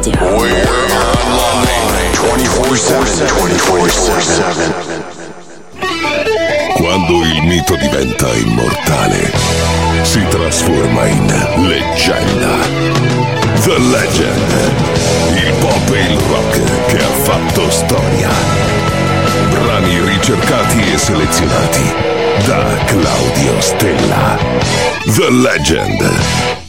Radio. We're online 24-7. 24-7. Quando il mito diventa immortale, si trasforma in leggenda. The Legend. Il pop e il rock che ha fatto storia. Brani ricercati e selezionati da Claudio Stella. The Legend.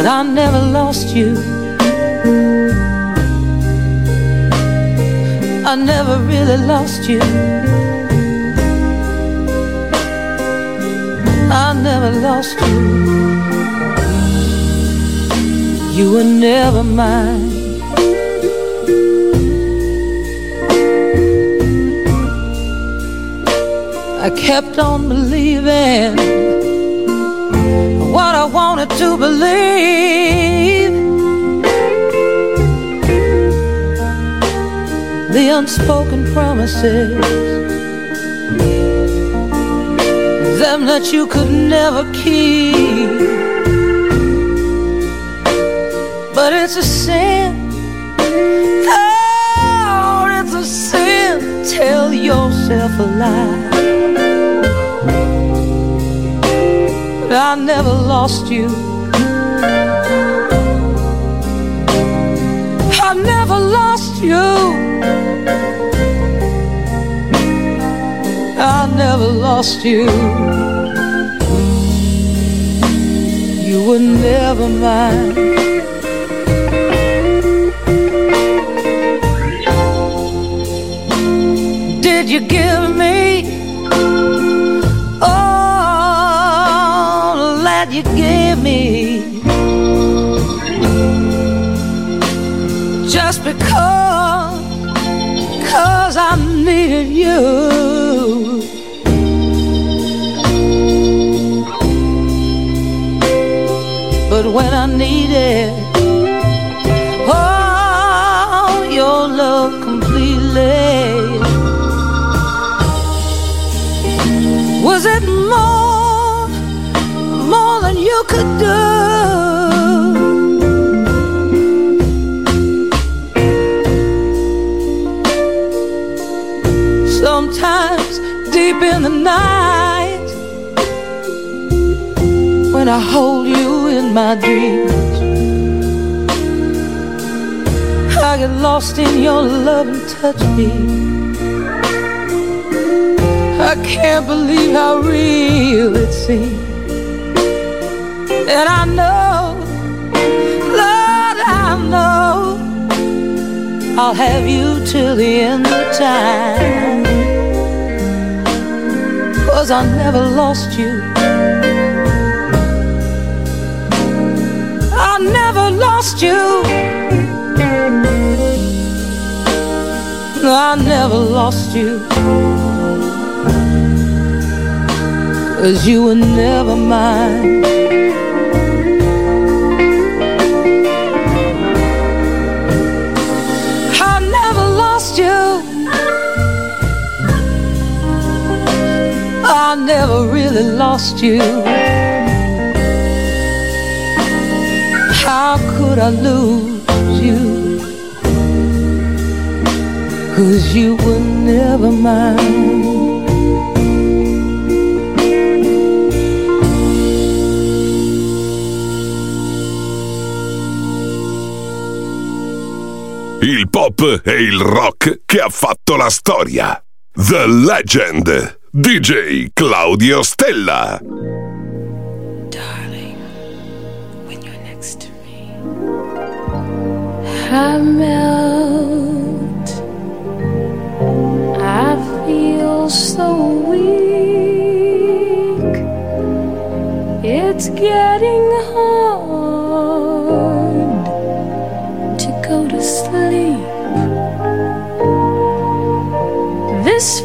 But I never lost you. I never really lost you. I never lost you. You were never mine. I kept on believing what I wanted to believe. The unspoken promises, them that you could never keep. But it's a sin. Oh, it's a sin. Tell yourself a lie. I never lost you. I never lost you. I never lost you. You were never mine. Did you give me? You gave me. Just because cause I needed you. But when I needed in the night, when I hold you in my dreams, I get lost in your love and touch me. I can't believe how real it seems. And I know, Lord, I know I'll have you till the end of time. Cause I never lost you. I never lost you. I never lost you. Cause you were never mine. Really lost you. How could I lose you? Cause you were never mine. Il pop e il rock che ha fatto la storia. The Legend. DJ Claudio Stella. Darling, when you're next to me, I melt. I feel so weak. It's getting hard to go to sleep. This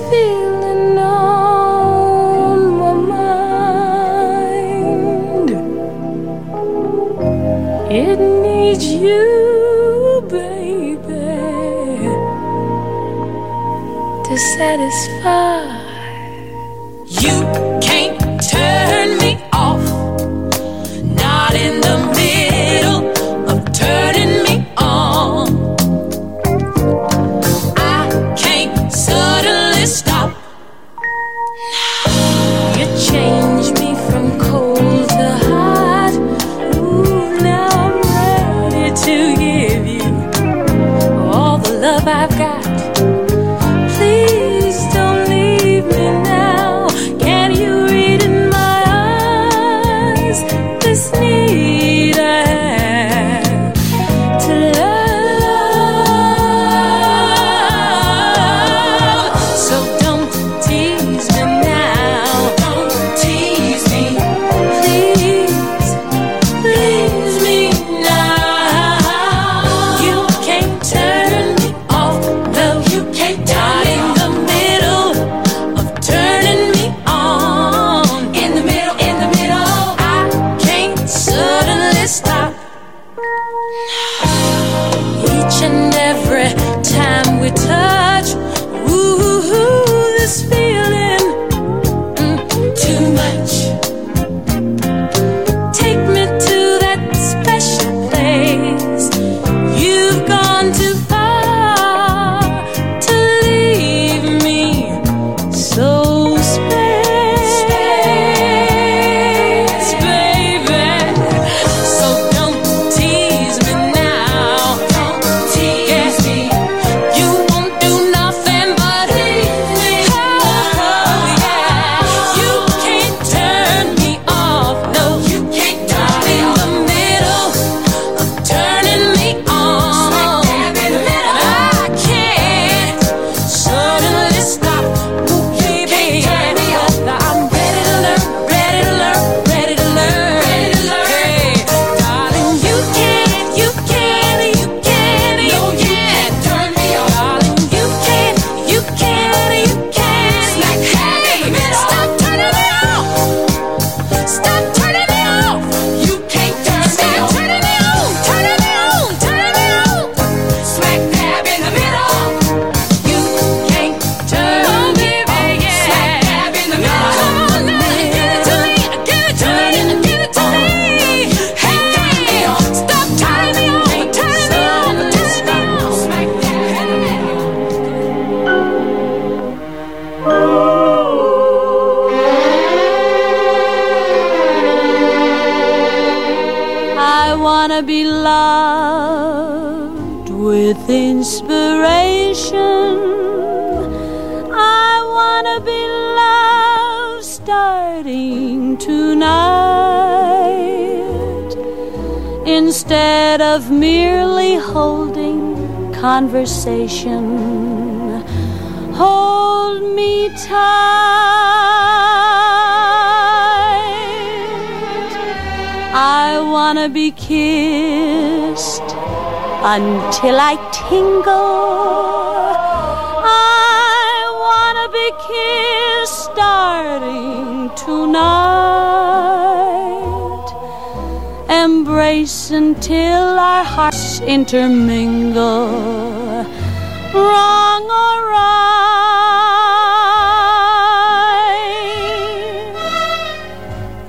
satisfied. You can't turn instead of merely holding conversation. Hold me tight. I wanna be kissed until I tingle. I wanna be kissed starting tonight. Embrace until our hearts intermingle. Wrong or right.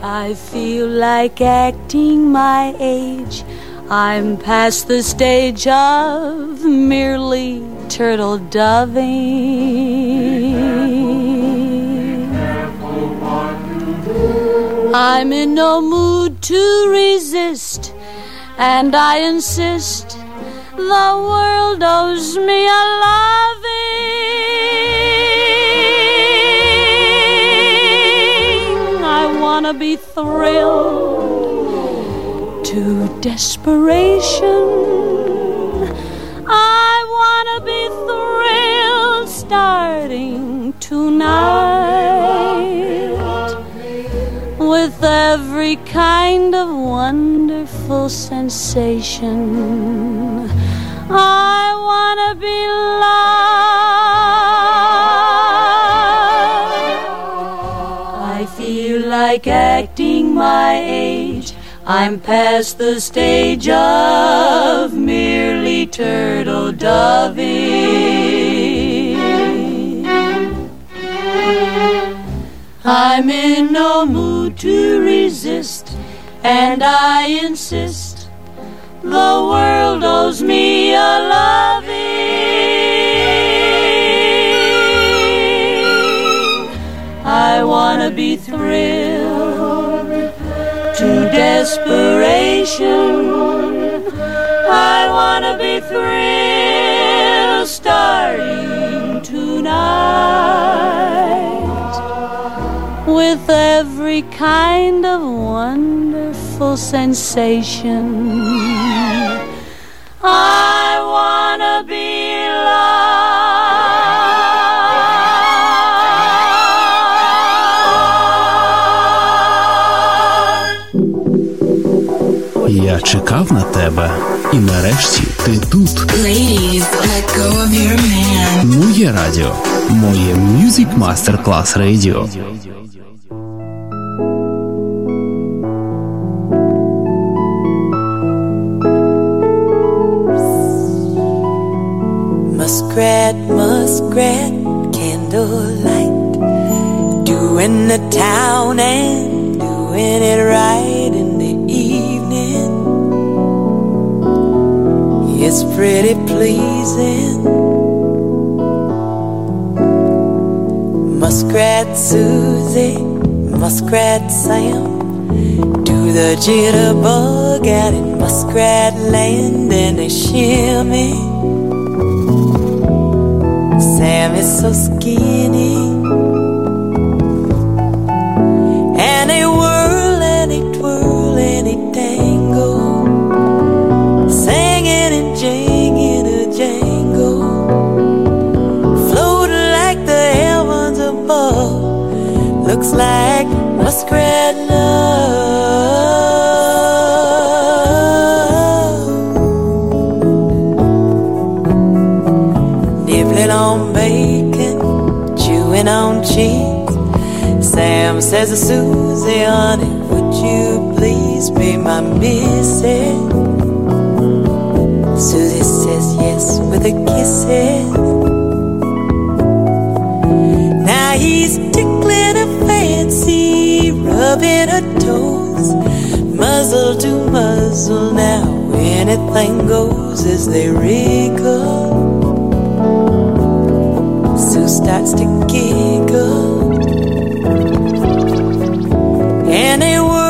I feel like acting my age. I'm past the stage of merely turtle doving. I'm in no mood to resist, and I insist the world owes me a loving. I wanna be thrilled to desperation. With every kind of wonderful sensation. I wanna be loved. I feel like acting my age. I'm past the stage of merely turtle doving. I'm in no mood to resist, and I insist the world owes me a loving. I wanna be thrilled to desperation. I wanna be thrilled starting tonight with every kind of wonderful sensation. I wanna be loved. Я чекав на тебе, і нарешті ти тут. Ladies, let go of your man. Моє радіо, моє Music Masterclass Radio. Muskrat, muskrat, candlelight, doing the town and doing it right in the evening. It's pretty pleasing. Muskrat Susie, Muskrat Sam, do the jitterbug out in Muskrat Land and they shimmy. Sam is so skinny. And they whirl and they twirl and they tangle. Singing and jinging a jangle. Floating like the heavens above. Looks like muskrat Sam says Susie, honey, would you please be my missus? Susie says yes with a kisses. Now he's tickling her fancy, rubbing her toes, muzzle to muzzle. Now anything goes as they wriggle. Sue starts to giggle. And they whirl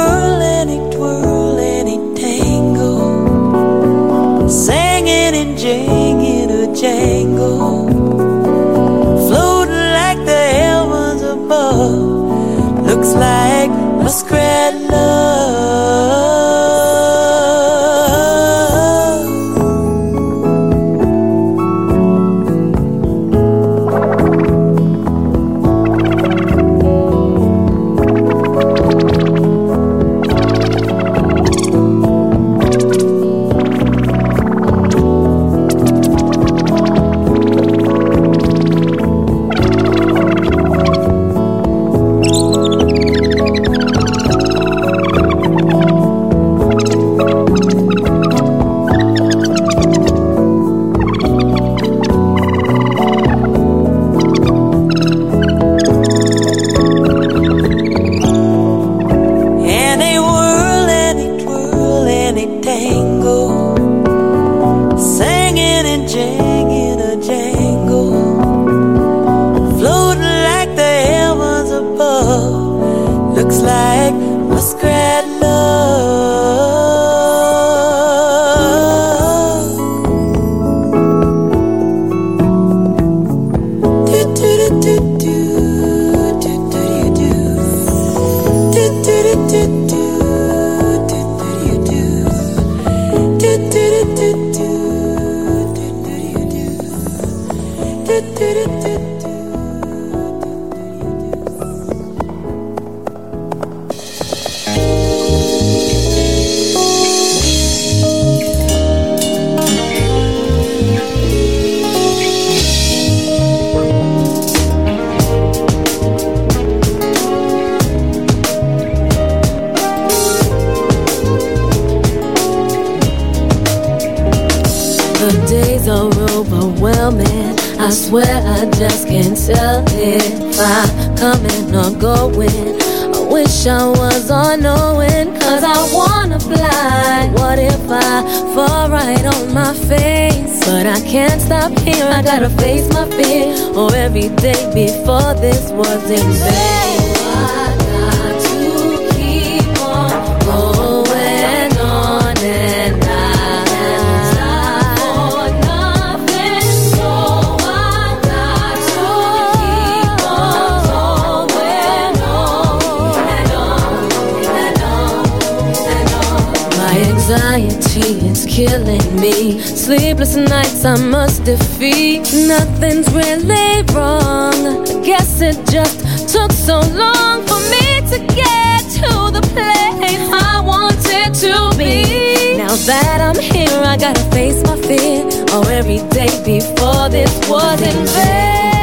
it's killing me. Sleepless nights I must defeat. Nothing's really wrong. I guess it just took so long for me to get to the place I wanted to be. Now that I'm here, I gotta face my fear. Or oh, every day before this was in vain.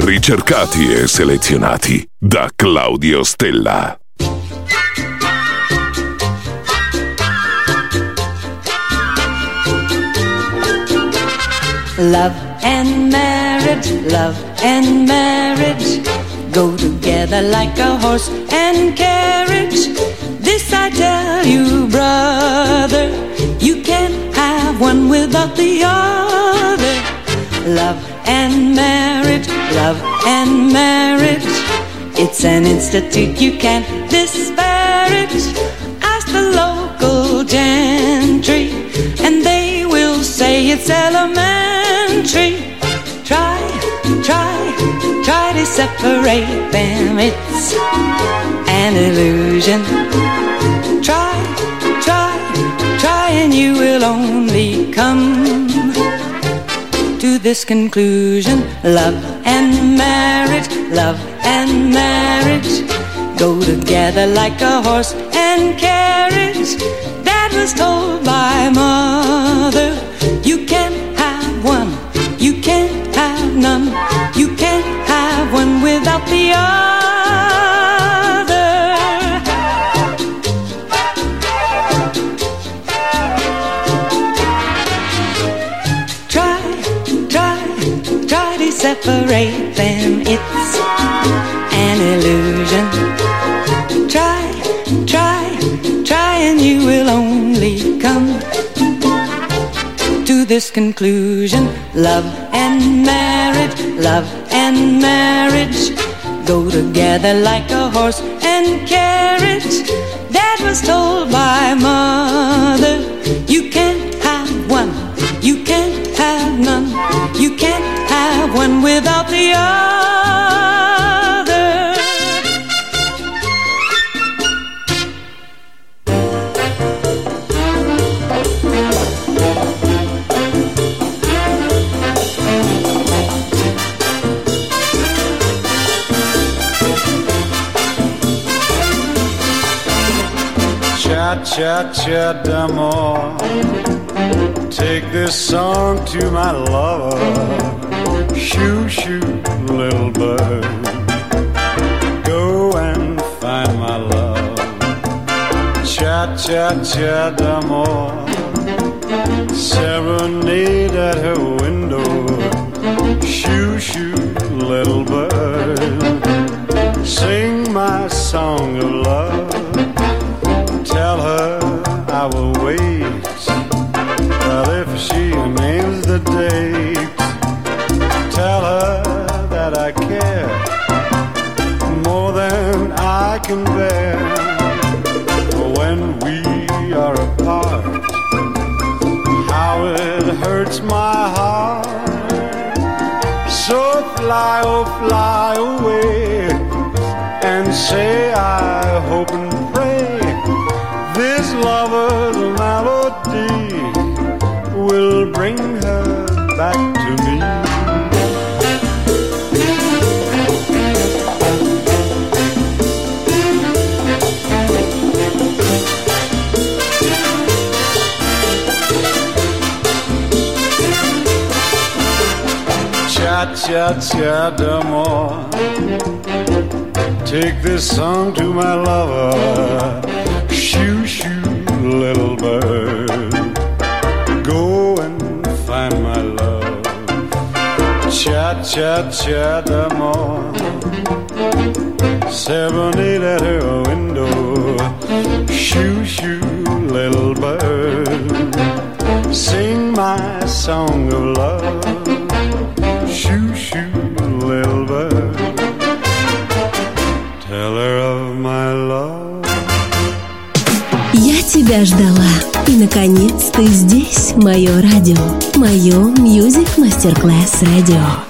Ricercati e selezionati da Claudio Stella. Love and marriage, love and marriage go together like a horse and carriage. This I tell you, brother, you can't have one without the other. Love and marriage, love and marriage. It's an institute you can't disparage. Ask the local gentry, and they will say it's elementary. Try, try, try to separate them. It's an illusion. Try, try, try, and you will only come to this conclusion. Love and marriage, love and marriage go together like a horse and carriage. That was told by mother, you can't have one, you can't have none, you can't have one without the other. Separate them. It's an illusion. Try, try, try, and you will only come to this conclusion. Love and marriage, love and marriage go together like a horse and carriage. That was told by mother, one without the other. Cha cha cha d'amour. Take this song to my lover. Shoo shoo, little bird. Go and find my love. Cha cha cha d'amour. Serenade at her window. Shoo shoo, little bird. Sing my song of love. Tell her I will wait. But if she names the date, can bear. When we are apart, how it hurts my heart. So fly, oh, fly away and say I hope and pray this lover's melody will bring her back to me. Cha cha cha d'amour. Take this song to my lover. Shoo shoo, little bird. Go and find my love. Cha cha cha d'amour. Serenade at her window. Shoo shoo, little bird. Sing my song of love. Тебя ждала. И, наконец, ты здесь, мое радио. Мое Music Masterclass Radio.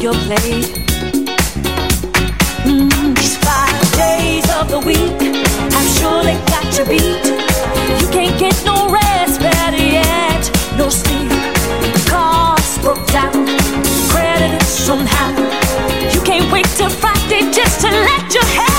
your plate. Mm, these five days of the week, I'm surely got you beat. You can't get no rest, better yet, no sleep. Cars broke down, credit somehow. You can't wait till Friday just to let your head.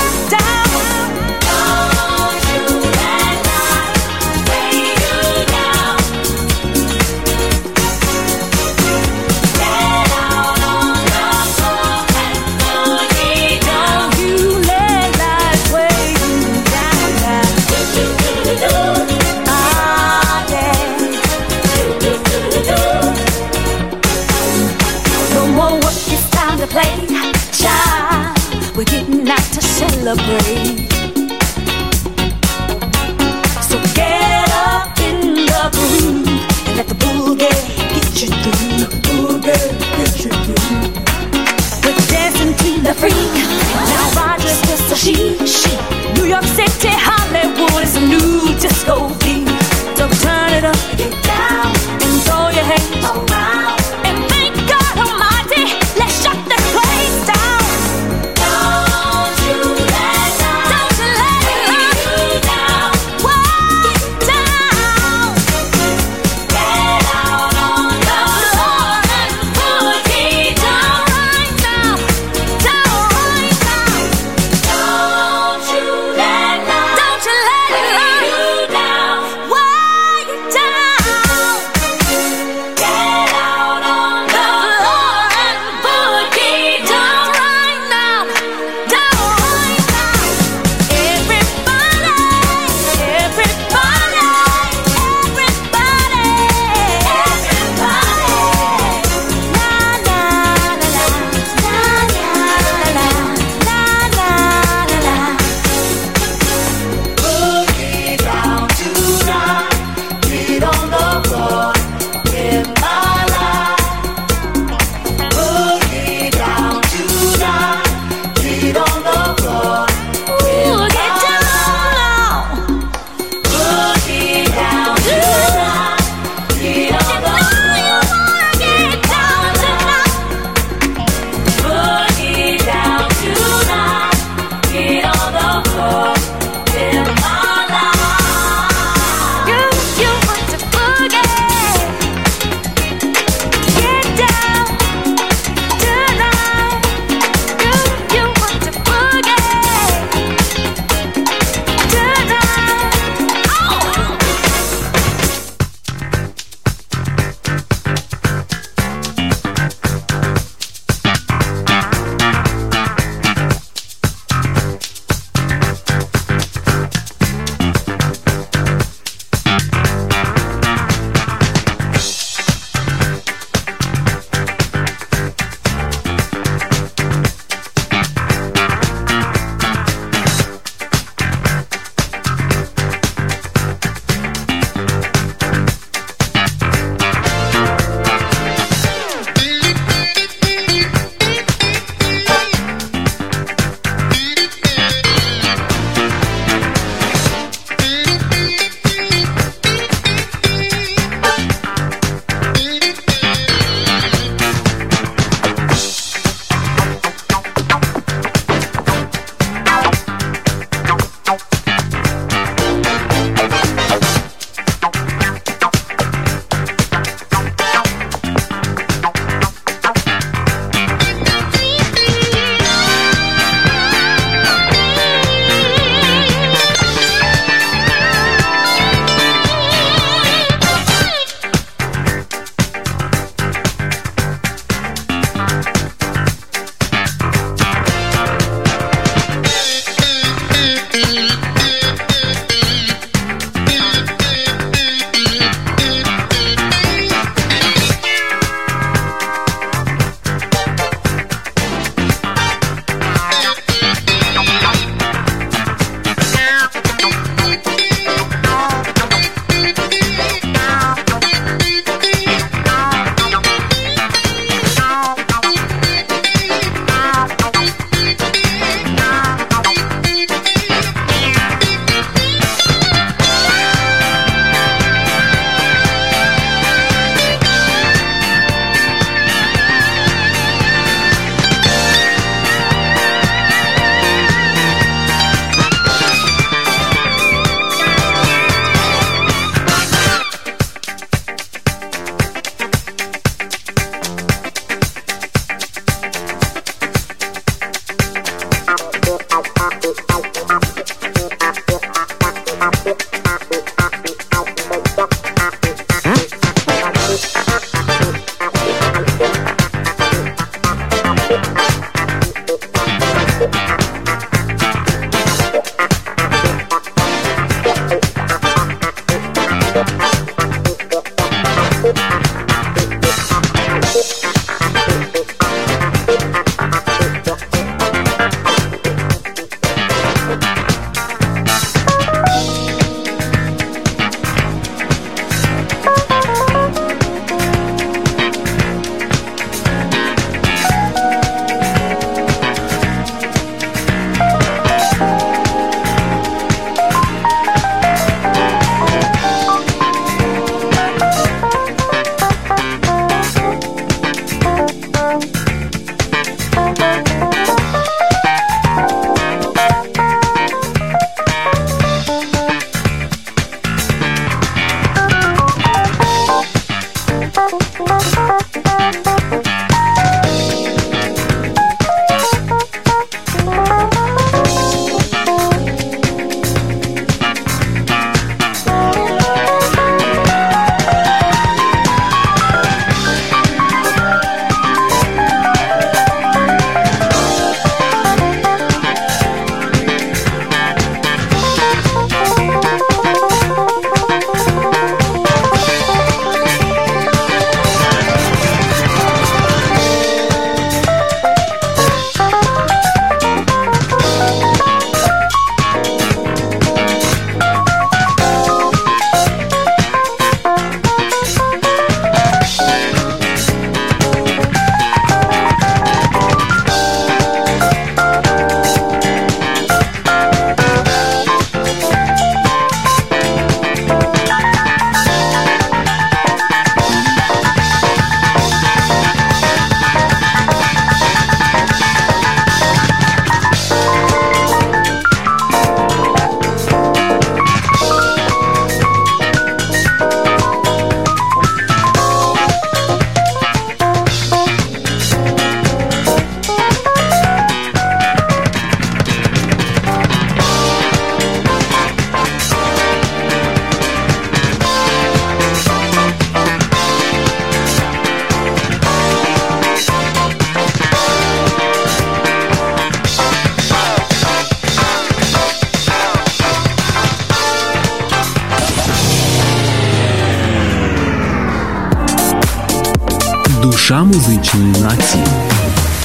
душа музичної нації.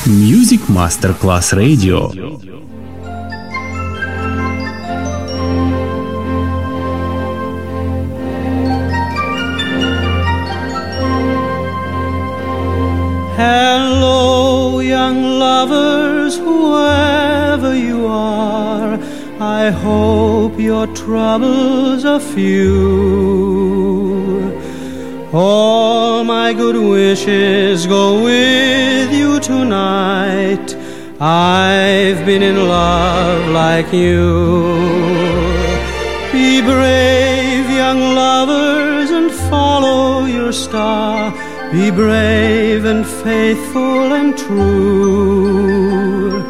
Music Masterclass Radio Hello, young lovers, whoever you are. I hope your troubles are few. All my good wishes go with you tonight. I've been in love like you. Be brave, young lovers, and follow your star. Be brave and faithful and true.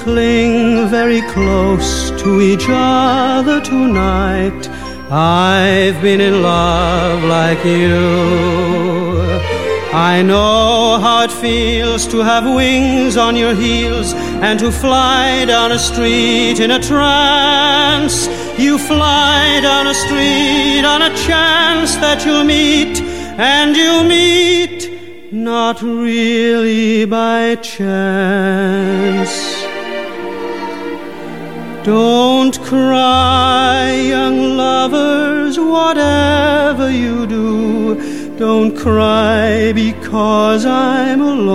Cling very close to each other tonight. I've been in love like you. I know how it feels to have wings on your heels and to fly down a street in a trance. You fly down a street on a chance that you'll meet and you meet not really by chance. Don't cry, young lovers, whatever you do. Don't cry because I'm alone.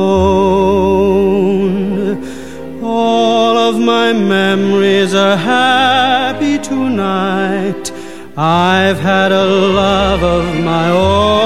All of my memories are happy tonight. I've had a love of my own.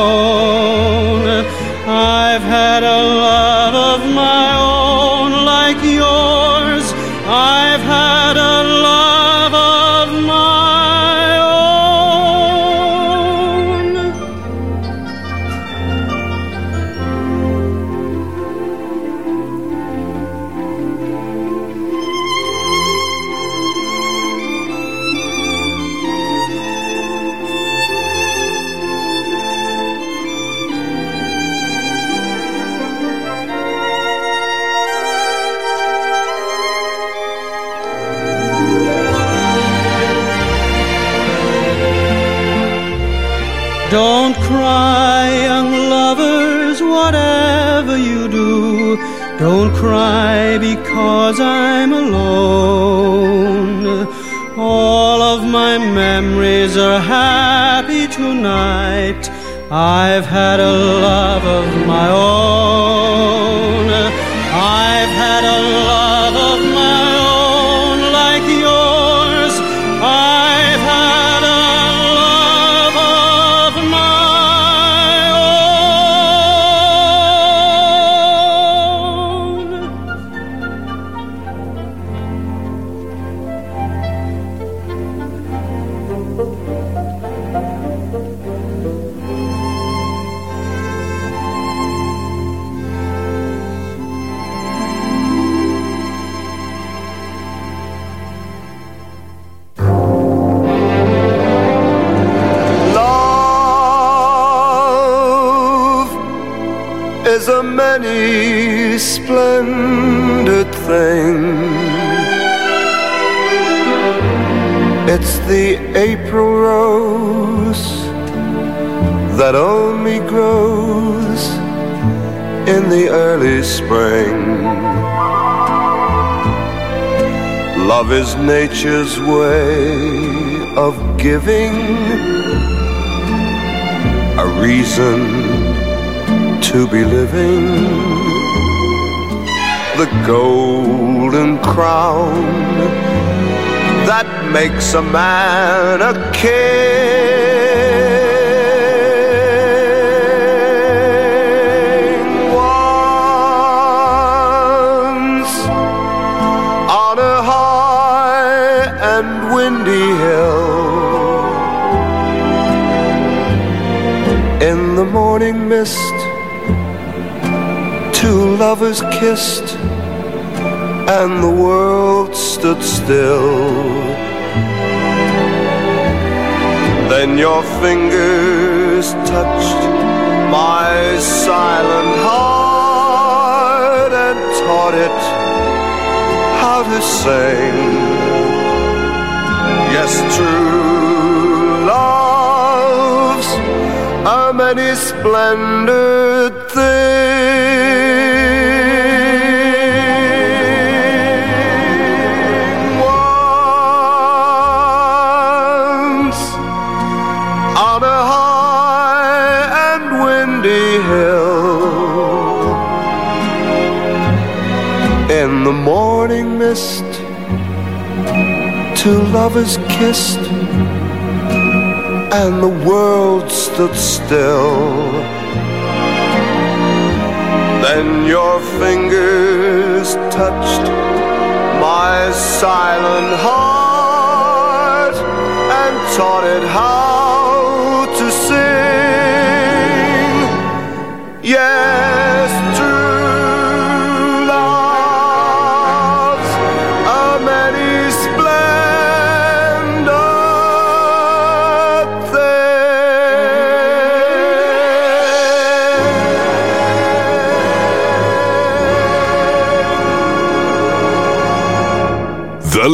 I've had a love of my own. Splendid thing. It's the April rose that only grows in the early spring. Love is nature's way of giving a reason to be living. The golden crown that makes a man a king. Once on a high and windy hill. In the morning mist, lovers kissed, and the world stood still. Then your fingers touched my silent heart and taught it how to sing. Yes, true love's a many splendid Two lovers kissed and the world stood still. Then your fingers touched my silent heart and taught it how to sing. Yes,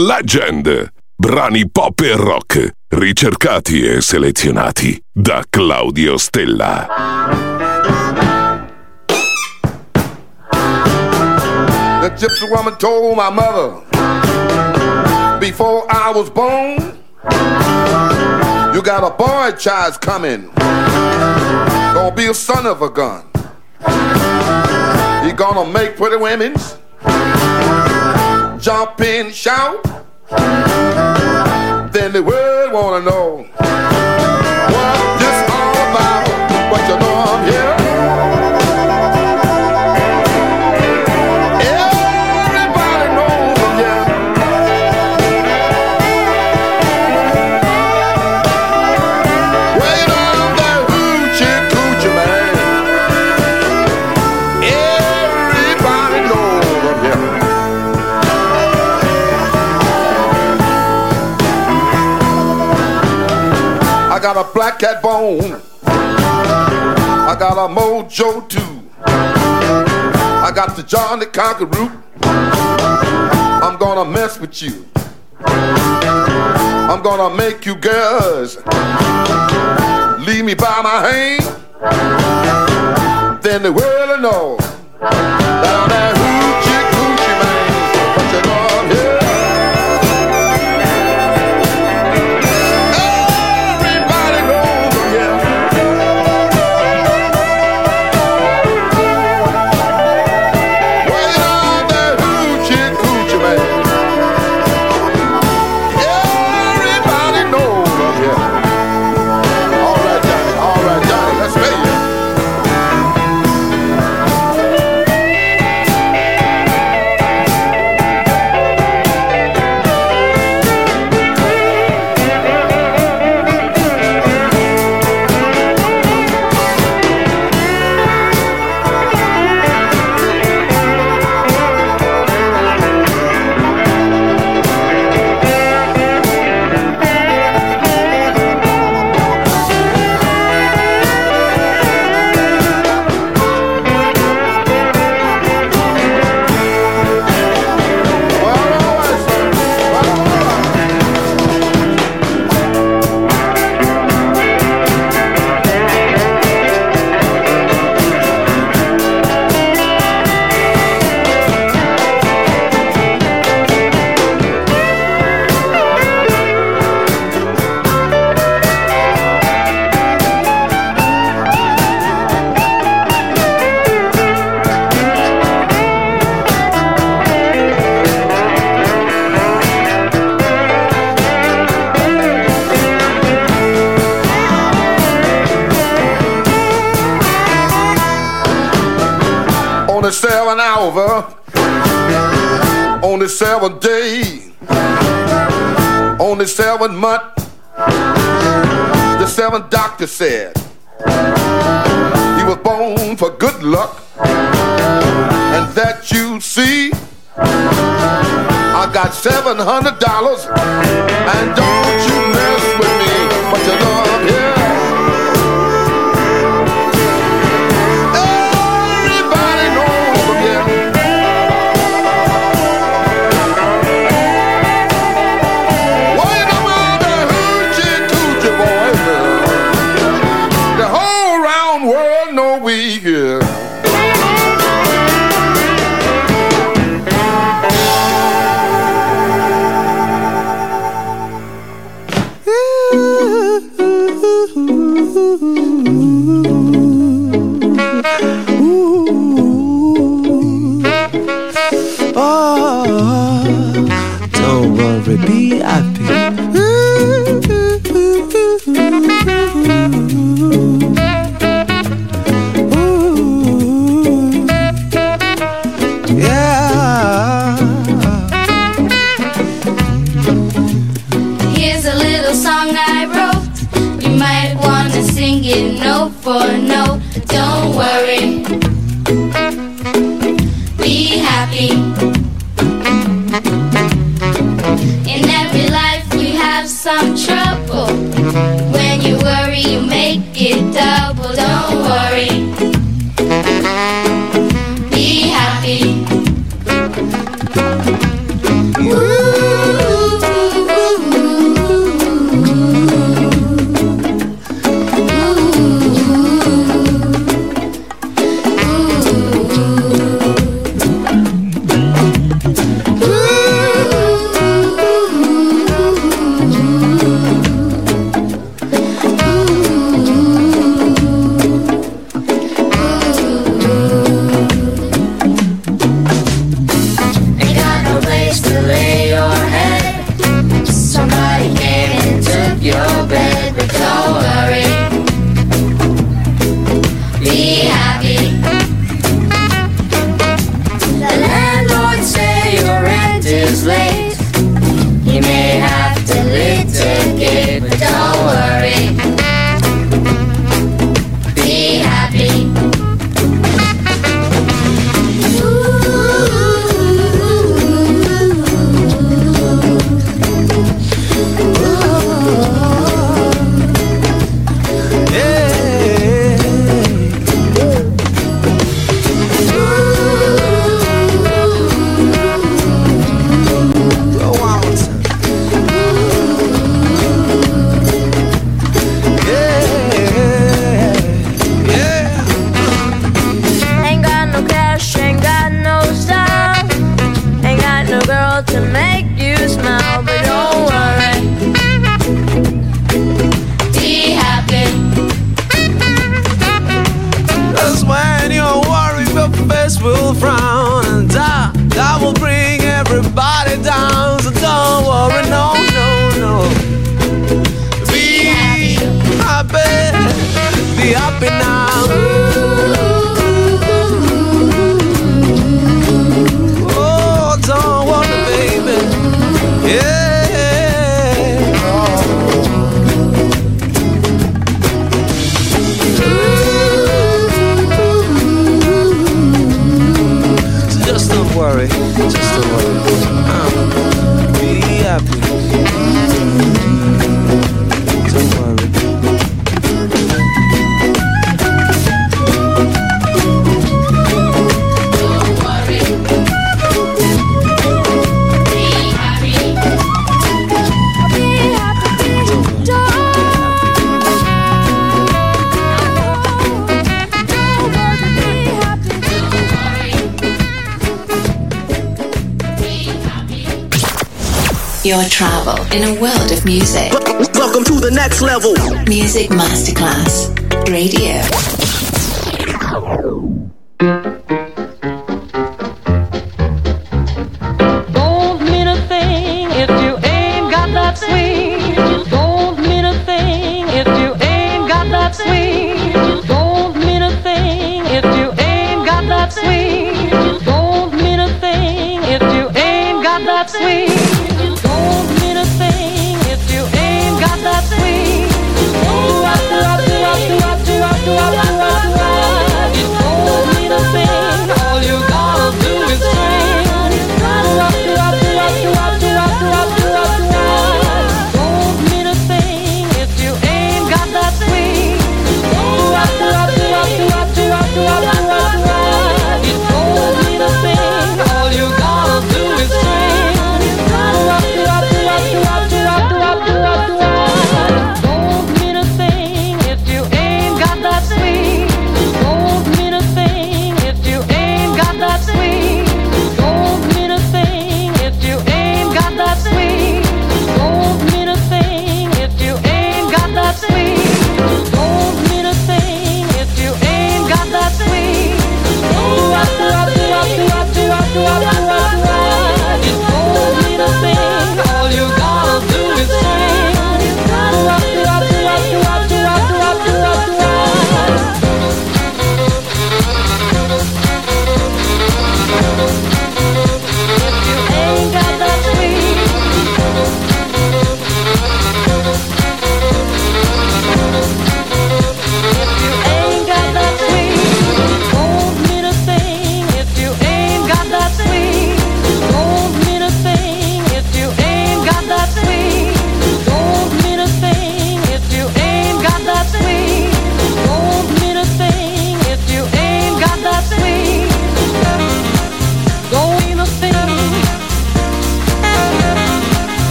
Legend. Brani pop e rock, ricercati e selezionati da Claudio Stella. The gypsy woman told my mother before I was born, you got a boy child coming. Gonna be a son of a gun. He gonna make pretty women jump and shout. Then the world wanna know black cat bone. I got a mojo too. I got the Johnny Conquer root. I'm gonna mess with you. I'm gonna make you girls leave me by my hand. Then the world will know got your travel in a world of music. Welcome to the next level. Music Masterclass Radio.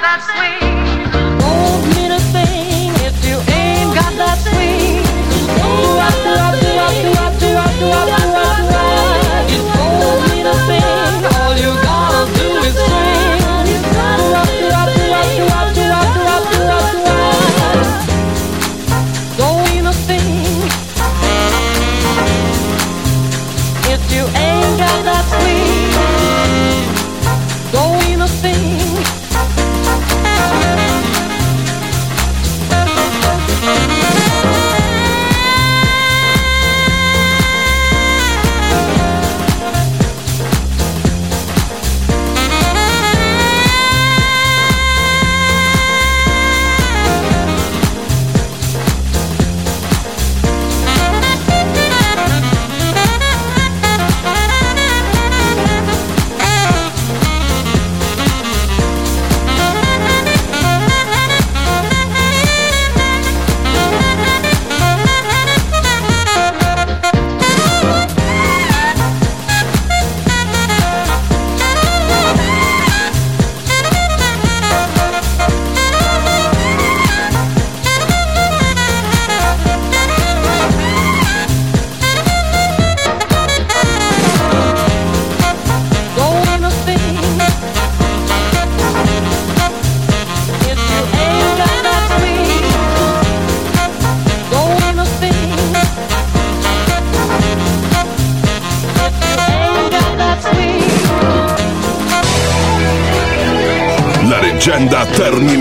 that swing. Won't mean a thing if you ain't got that. Do I do I do I do I do I do I.